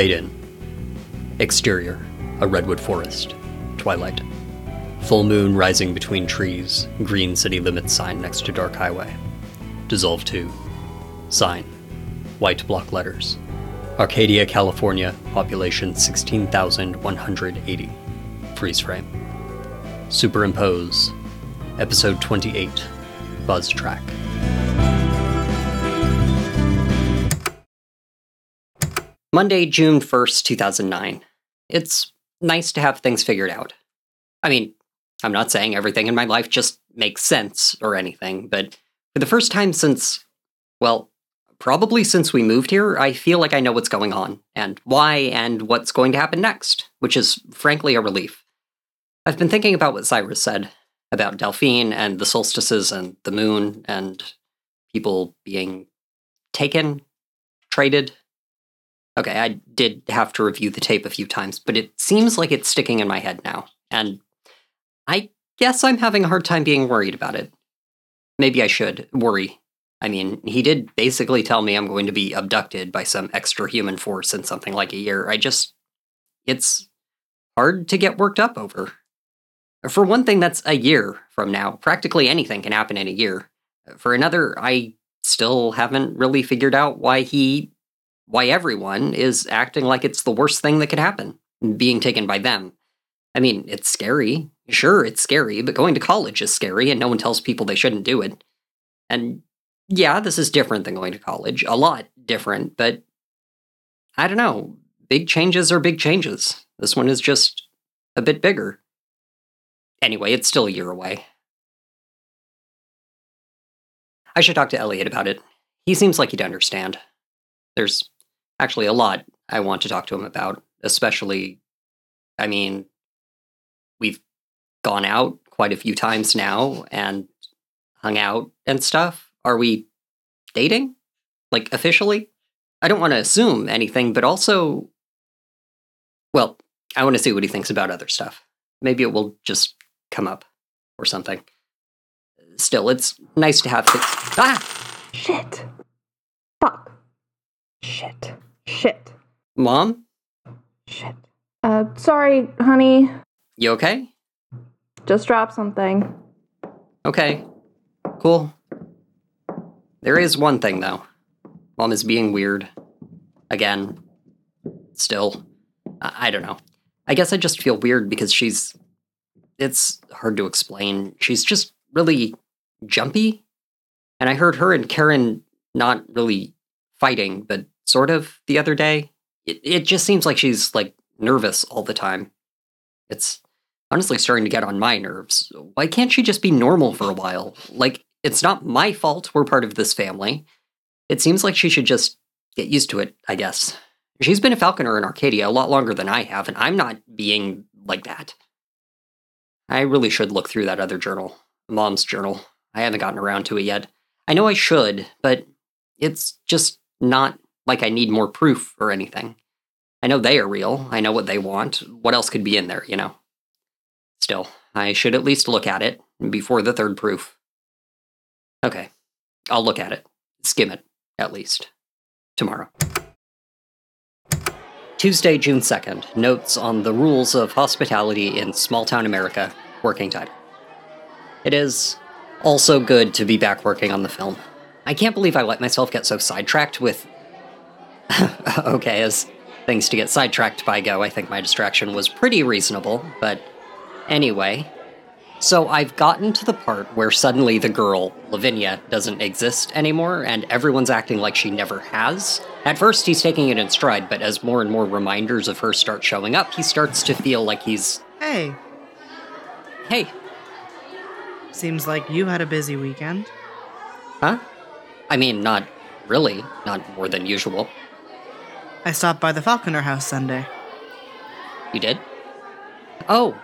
Fade in. Exterior, a redwood forest. Twilight. Full moon rising between trees, green city limits sign next to dark highway. Dissolve 2. Sign. White block letters. Arcadia, California, population 16,180. Freeze frame. Superimpose. Episode 28. Buzz track. Monday, June 1st, 2009. It's nice to have things figured out. I mean, I'm not saying everything in my life just makes sense or anything, but for the first time since, well, probably since we moved here, I feel like I know what's going on, and why, and what's going to happen next, which is frankly a relief. I've been thinking about what Cyrus said about Delphine and the solstices and the moon and people being taken, traded, Okay, I did have to review the tape a few times, but it seems like it's sticking in my head now. And I guess I'm having a hard time being worried about it. Maybe I should worry. I mean, he did basically tell me I'm going to be abducted by some extra human force in something like a year. I just. It's hard to get worked up over. For one thing, that's a year from now. Practically anything can happen in a year. For another, I still haven't really figured out why he why everyone is acting like it's the worst thing that could happen, being taken by them. I mean, it's scary. Sure, it's scary, but going to college is scary, and no one tells people they shouldn't do it. And yeah, this is different than going to college, a lot different, but I don't know. Big changes are big changes. This one is just a bit bigger. Anyway, it's still a year away. I should talk to Elliot about it. He seems like he'd understand. There's actually a lot I want to talk to him about, especially, I mean, we've gone out quite a few times now and hung out and stuff. Are we dating? Like, officially? I don't want to assume anything, but also, well, I want to see what he thinks about other stuff. Maybe it will just come up or something. Still, it's nice to have. Th- ah! Shit. Fuck. Shit. Shit. Mom? Shit. Uh, sorry, honey. You okay? Just dropped something. Okay. Cool. There is one thing, though. Mom is being weird. Again. Still. I, I don't know. I guess I just feel weird because she's. It's hard to explain. She's just really jumpy. And I heard her and Karen not really fighting, but sort of the other day. It, it just seems like she's like nervous all the time. It's honestly starting to get on my nerves. Why can't she just be normal for a while? Like, it's not my fault we're part of this family. It seems like she should just get used to it, I guess. She's been a falconer in Arcadia a lot longer than I have, and I'm not being like that. I really should look through that other journal, Mom's journal. I haven't gotten around to it yet. I know I should, but it's just not like I need more proof or anything. I know they are real. I know what they want. What else could be in there, you know? Still, I should at least look at it before the third proof. Okay, I'll look at it. Skim it, at least. Tomorrow. Tuesday, June 2nd. Notes on the rules of hospitality in small town America. Working title. It is also good to be back working on the film. I can't believe I let myself get so sidetracked with okay, as things to get sidetracked by go, I think my distraction was pretty reasonable, but anyway. So I've gotten to the part where suddenly the girl, Lavinia, doesn't exist anymore, and everyone's acting like she never has. At first, he's taking it in stride, but as more and more reminders of her start showing up, he starts to feel like he's. Hey, Hey, seems like you had a busy weekend. huh? I mean, not really, not more than usual. I stopped by the Falconer house Sunday. You did? Oh,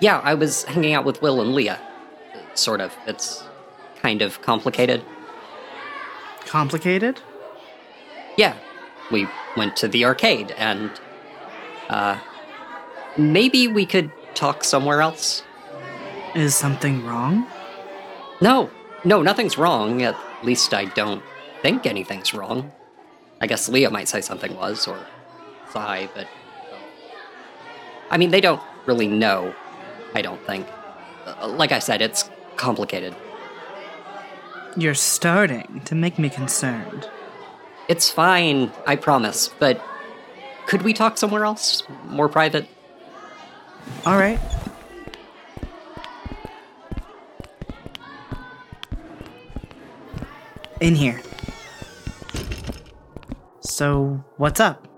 yeah, I was hanging out with Will and Leah. Sort of. It's kind of complicated. Complicated? Yeah, we went to the arcade and. Uh. Maybe we could talk somewhere else? Is something wrong? No, no, nothing's wrong. At least I don't think anything's wrong. I guess Leo might say something was, or Cy, but. I mean, they don't really know, I don't think. Like I said, it's complicated. You're starting to make me concerned. It's fine, I promise, but could we talk somewhere else? More private? All right. In here. So, what's up?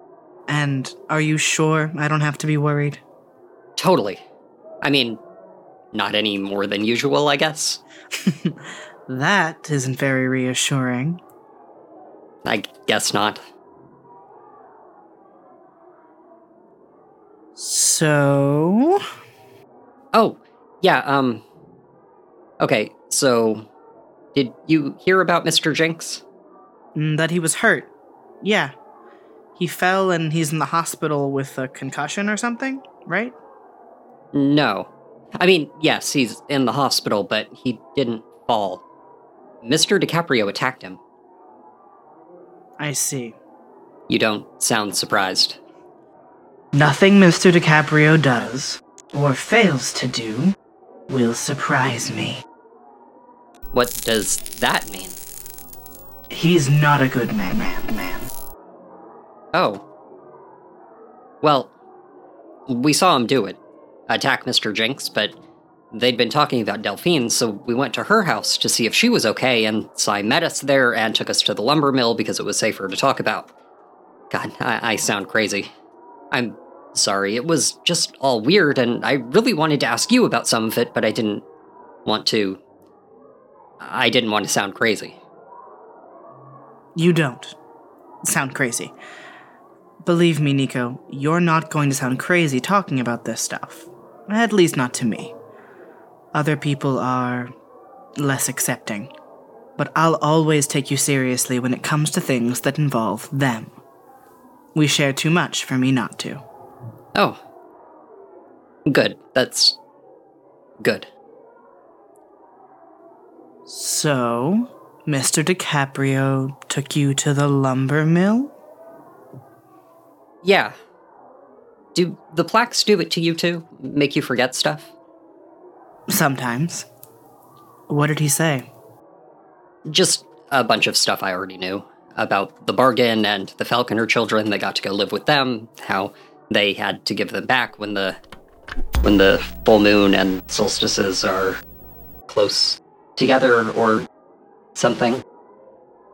And are you sure I don't have to be worried? Totally. I mean, not any more than usual, I guess. That isn't very reassuring. I guess not. So, Oh, yeah, um. Okay, so. Did you hear about Mr. Jinx? mm, that he was hurt. Yeah. He fell and he's in the hospital with a concussion or something, right? No. I mean, yes, he's in the hospital, but he didn't fall. Mr. DiCaprio attacked him. I see. You don't sound surprised. Nothing Mr. DiCaprio does, or fails to do, will surprise me. What does that mean? He's not a good man, man, man. Oh. Well, we saw him do it attack Mr. Jinx, but they'd been talking about Delphine, so we went to her house to see if she was okay, and Cy met us there and took us to the lumber mill because it was safer to talk about. God, I, I sound crazy. I'm sorry, it was just all weird, and I really wanted to ask you about some of it, but I didn't want to. I didn't want to sound crazy. You don't sound crazy. Believe me, Nico, you're not going to sound crazy talking about this stuff. At least not to me. Other people are less accepting. But I'll always take you seriously when it comes to things that involve them. We share too much for me not to. Oh. Good. That's. good. So, Mr. DiCaprio took you to the lumber mill? Yeah. Do the plaques do it to you too? Make you forget stuff? Sometimes. What did he say? Just a bunch of stuff I already knew about the bargain and the Falconer children that got to go live with them, how they had to give them back when the when the full moon and solstices are close together or something.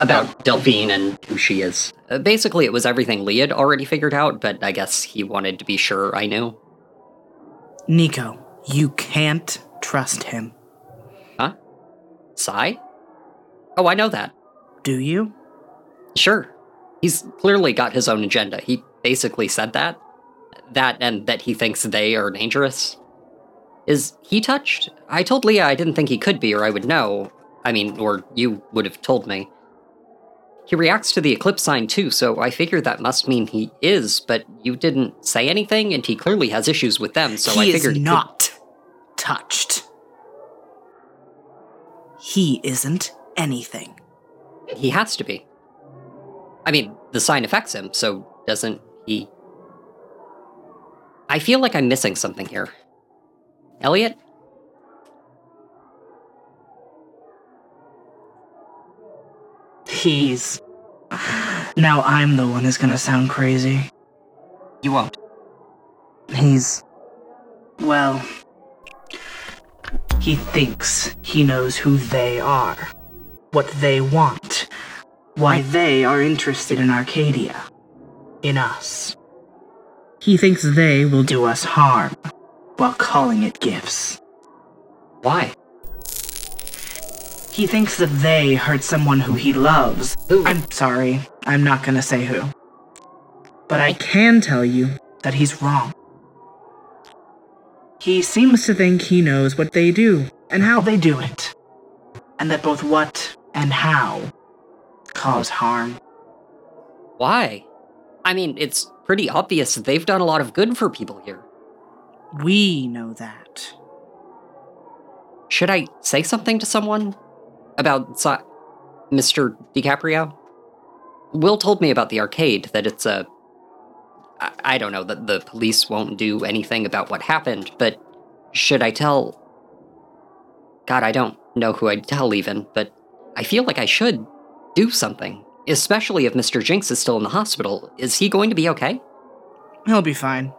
About Delphine and who she is. Uh, basically, it was everything Lee had already figured out, but I guess he wanted to be sure I knew. Nico, you can't trust him. Huh? Cy? Oh, I know that. Do you? Sure. He's clearly got his own agenda. He basically said that. That and that he thinks they are dangerous. Is he touched? I told Leah I didn't think he could be, or I would know. I mean, or you would have told me. He reacts to the eclipse sign too, so I figure that must mean he is, but you didn't say anything, and he clearly has issues with them, so he I figured is could- not touched. He isn't anything. He has to be. I mean, the sign affects him, so doesn't he? I feel like I'm missing something here. Elliot? He's. Now I'm the one who's gonna sound crazy. You won't. He's. Well. He thinks he knows who they are, what they want, why they are interested in Arcadia, in us. He thinks they will do us harm, while calling it gifts. Why? He thinks that they hurt someone who he loves. Who? I'm sorry, I'm not gonna say who. But I can tell you that he's wrong. He seems to think he knows what they do and how they do it, and that both what and how cause harm. Why? I mean, it's pretty obvious that they've done a lot of good for people here. We know that. Should I say something to someone about Mr. DiCaprio? Will told me about the arcade, that it's a I, I don't know that the police won't do anything about what happened, but should I tell. God, I don't know who I'd tell even, but I feel like I should do something. Especially if Mr. Jinx is still in the hospital. Is he going to be okay? He'll be fine.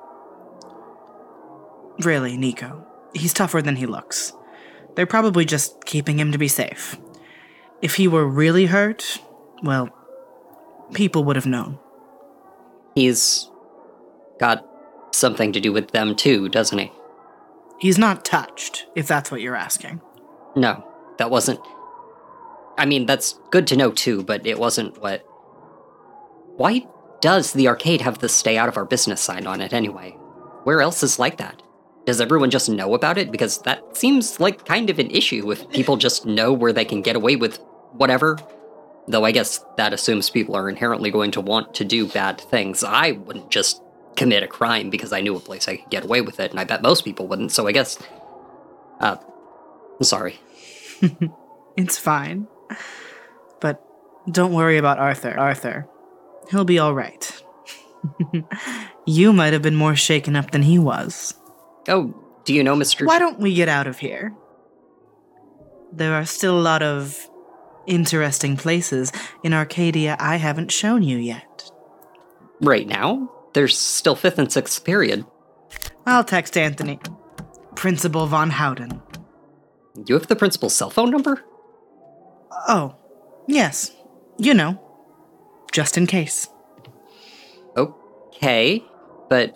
Really, Nico. He's tougher than he looks. They're probably just keeping him to be safe. If he were really hurt, well, people would have known. He's got something to do with them too, doesn't he? He's not touched, if that's what you're asking. No, that wasn't. I mean, that's good to know too, but it wasn't what. Why does the arcade have the stay out of our business sign on it anyway? Where else is like that? Does everyone just know about it? Because that seems like kind of an issue if people just know where they can get away with whatever. Though I guess that assumes people are inherently going to want to do bad things. I wouldn't just commit a crime because I knew a place I could get away with it, and I bet most people wouldn't, so I guess. Uh, I'm sorry. It's fine. But don't worry about Arthur. Arthur. He'll be alright. you might have been more shaken up than he was. Oh, do you know Mr. Why don't we get out of here? There are still a lot of interesting places in Arcadia I haven't shown you yet. Right now? There's still fifth and sixth period. I'll text Anthony. Principal Von Howden. You have the principal's cell phone number? Oh, yes. You know. Just in case. Okay, but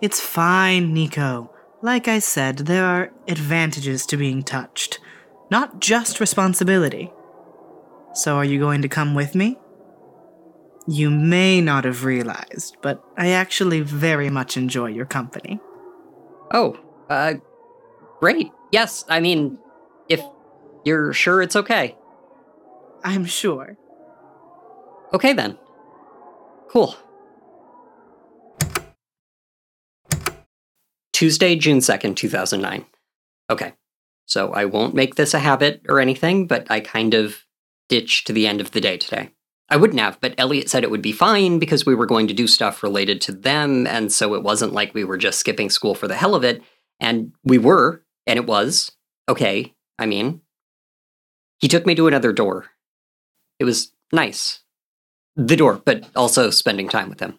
It's fine, Nico. Like I said, there are advantages to being touched, not just responsibility. So, are you going to come with me? You may not have realized, but I actually very much enjoy your company. oh, uh, great. Yes, I mean, if you're sure it's okay. I'm sure. Okay then. Cool. Tuesday, June 2nd, 2009. Okay. So I won't make this a habit or anything, but I kind of ditched to the end of the day today. I wouldn't have, but Elliot said it would be fine because we were going to do stuff related to them, and so it wasn't like we were just skipping school for the hell of it. And we were, and it was. Okay, I mean. He took me to another door. It was nice. The door, but also spending time with him.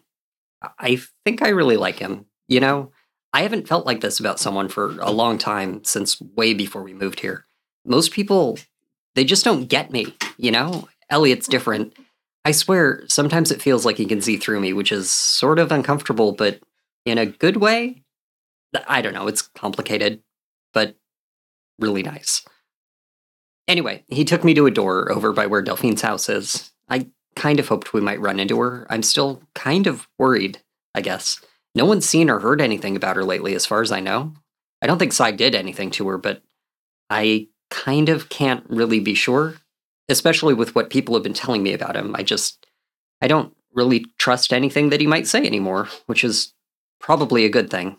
I think I really like him. You know, I haven't felt like this about someone for a long time since way before we moved here. Most people, they just don't get me, you know? Elliot's different. I swear, sometimes it feels like he can see through me, which is sort of uncomfortable, but in a good way. I don't know, it's complicated, but really nice. Anyway, he took me to a door over by where Delphine's house is. I kind of hoped we might run into her. I'm still kind of worried, I guess. No one's seen or heard anything about her lately, as far as I know. I don't think Cy did anything to her, but I kind of can't really be sure, especially with what people have been telling me about him. I just, I don't really trust anything that he might say anymore, which is probably a good thing.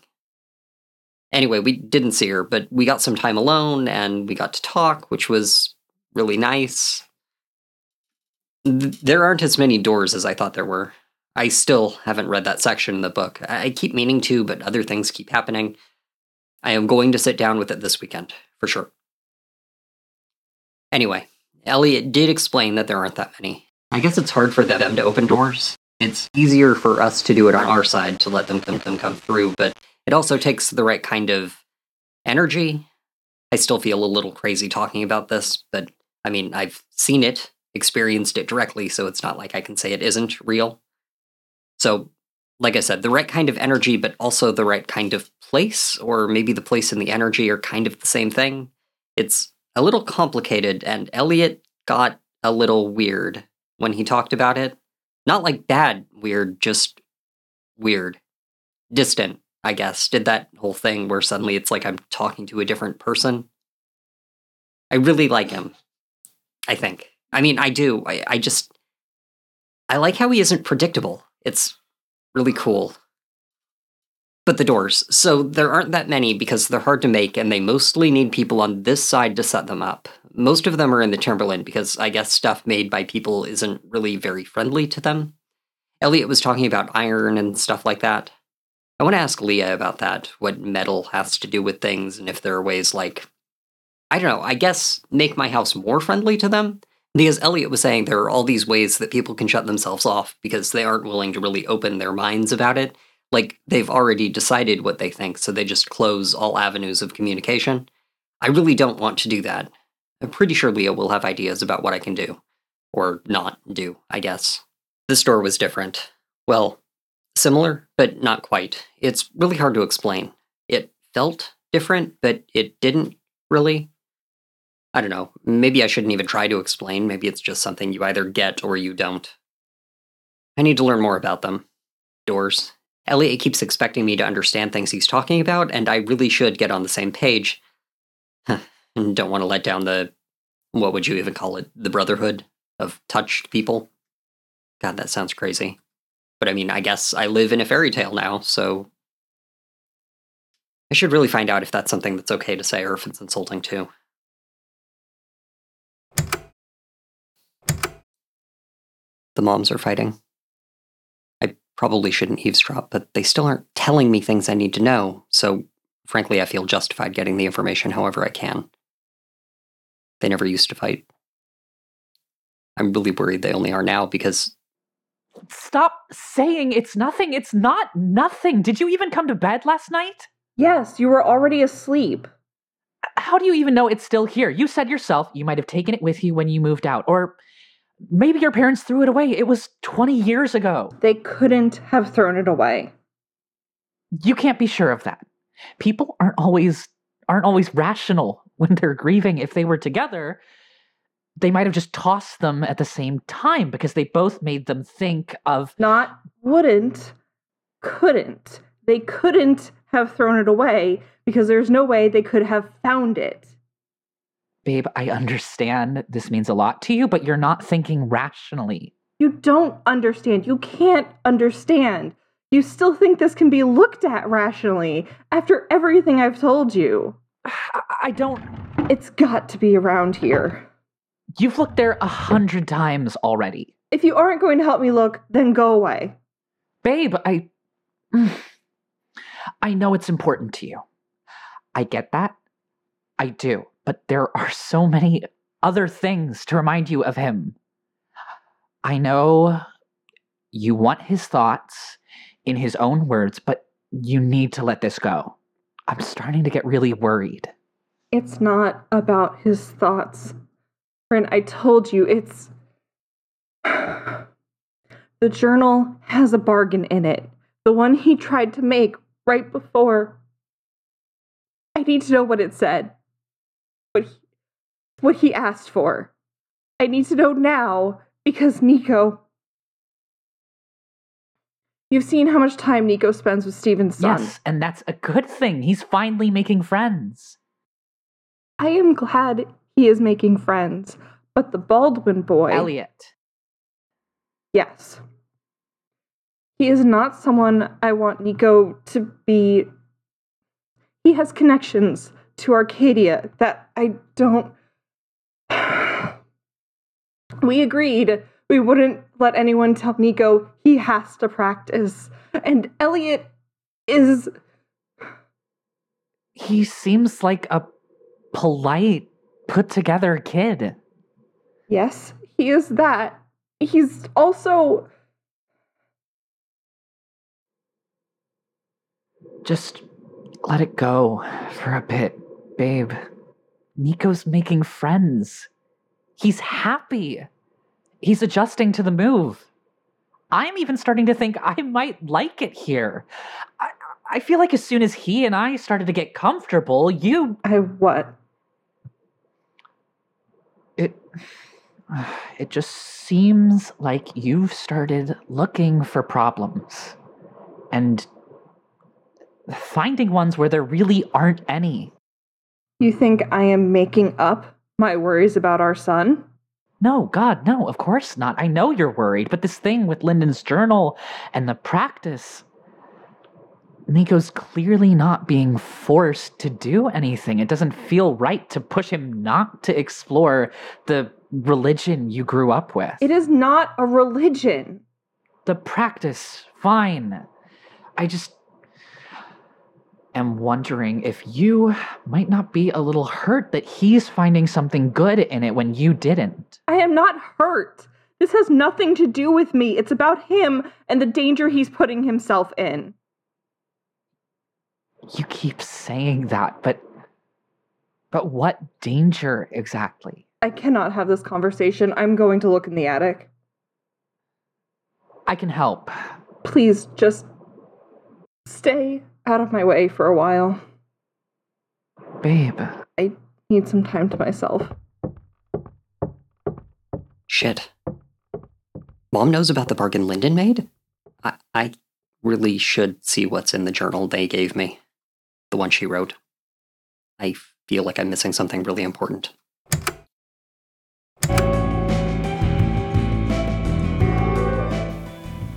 Anyway, we didn't see her, but we got some time alone and we got to talk, which was really nice. There aren't as many doors as I thought there were. I still haven't read that section in the book. I keep meaning to, but other things keep happening. I am going to sit down with it this weekend, for sure. Anyway, Elliot did explain that there aren't that many. I guess it's hard for them to open doors. It's easier for us to do it on our side to let them, them, them come through, but it also takes the right kind of energy. I still feel a little crazy talking about this, but I mean, I've seen it, experienced it directly, so it's not like I can say it isn't real. So, like I said, the right kind of energy, but also the right kind of place, or maybe the place and the energy are kind of the same thing. It's a little complicated, and Elliot got a little weird when he talked about it. Not like bad weird, just weird. Distant, I guess. Did that whole thing where suddenly it's like I'm talking to a different person. I really like him. I think. I mean, I do. I, I just. I like how he isn't predictable. It's really cool. But the doors. So there aren't that many because they're hard to make and they mostly need people on this side to set them up. Most of them are in the Timberland because I guess stuff made by people isn't really very friendly to them. Elliot was talking about iron and stuff like that. I want to ask Leah about that, what metal has to do with things, and if there are ways like, I don't know, I guess make my house more friendly to them. Because Elliot was saying there are all these ways that people can shut themselves off because they aren't willing to really open their minds about it. Like they've already decided what they think, so they just close all avenues of communication. I really don't want to do that. I'm pretty sure Leah will have ideas about what I can do. Or not do, I guess. The store was different. Well, similar, but not quite. It's really hard to explain. It felt different, but it didn't really. I don't know. Maybe I shouldn't even try to explain. Maybe it's just something you either get or you don't. I need to learn more about them. Doors. Elliot keeps expecting me to understand things he's talking about, and I really should get on the same page. and don't want to let down the. What would you even call it? The brotherhood of touched people? God, that sounds crazy. But I mean, I guess I live in a fairy tale now, so. I should really find out if that's something that's okay to say or if it's insulting too. The moms are fighting. I probably shouldn't eavesdrop, but they still aren't telling me things I need to know, so frankly, I feel justified getting the information however I can. They never used to fight. I'm really worried they only are now because Stop saying it's nothing. It's not nothing. Did you even come to bed last night? Yes, you were already asleep. How do you even know it's still here? You said yourself you might have taken it with you when you moved out, or maybe your parents threw it away. It was 20 years ago. They couldn't have thrown it away. You can't be sure of that. People aren't always aren't always rational when they're grieving. If they were together, they might have just tossed them at the same time because they both made them think of Not wouldn't, couldn't. They couldn't have thrown it away because there's no way they could have found it. Babe, I understand this means a lot to you, but you're not thinking rationally. You don't understand. You can't understand. You still think this can be looked at rationally after everything I've told you. I I don't. It's got to be around here. You've looked there a hundred times already. If you aren't going to help me look, then go away. Babe, I. I know it's important to you. I get that. I do. But there are so many other things to remind you of him. I know you want his thoughts in his own words, but you need to let this go. I'm starting to get really worried. It's not about his thoughts. Friend, I told you it's. the journal has a bargain in it. The one he tried to make right before. I need to know what it said. What he, what he asked for. I need to know now because Nico. You've seen how much time Nico spends with Steven's son. Yes, and that's a good thing. He's finally making friends. I am glad he is making friends, but the Baldwin boy. Elliot. Yes. He is not someone I want Nico to be. He has connections to Arcadia that I don't. we agreed we wouldn't let anyone tell Nico he has to practice. And Elliot is. He seems like a polite, put together kid. Yes, he is that. He's also. Just let it go for a bit, babe. Nico's making friends. He's happy. He's adjusting to the move. I'm even starting to think I might like it here. I, I feel like as soon as he and I started to get comfortable, you. I what? It. It just seems like you've started looking for problems. And finding ones where there really aren't any. You think I am making up my worries about our son? No, God, no, of course not. I know you're worried, but this thing with Lyndon's journal and the practice. Nico's clearly not being forced to do anything. It doesn't feel right to push him not to explore the religion you grew up with. It is not a religion. the practice, fine. I just am wondering if you might not be a little hurt that he's finding something good in it when you didn't. I am not hurt. This has nothing to do with me. It's about him and the danger he's putting himself in. You keep saying that, but but what danger exactly? I cannot have this conversation. I'm going to look in the attic. I can help. Please just stay out of my way for a while. Babe. I need some time to myself. Shit. Mom knows about the bargain Lyndon made? I, I really should see what's in the journal they gave me. The one she wrote. I feel like I'm missing something really important.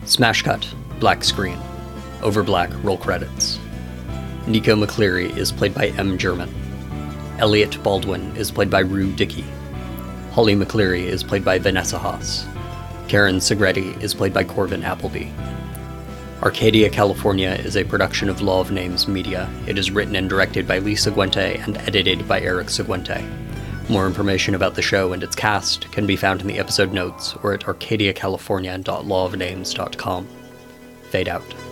Smash cut, black screen. Over black, roll credits. Nico McCleary is played by M. German. Elliot Baldwin is played by Rue Dickey. Holly McCleary is played by Vanessa Haas. Karen Segretti is played by Corbin Appleby. Arcadia, California is a production of Law of Names Media. It is written and directed by Lee Seguente and edited by Eric Seguente. More information about the show and its cast can be found in the episode notes or at arcadiacalifornia.lawofnames.com. Fade out.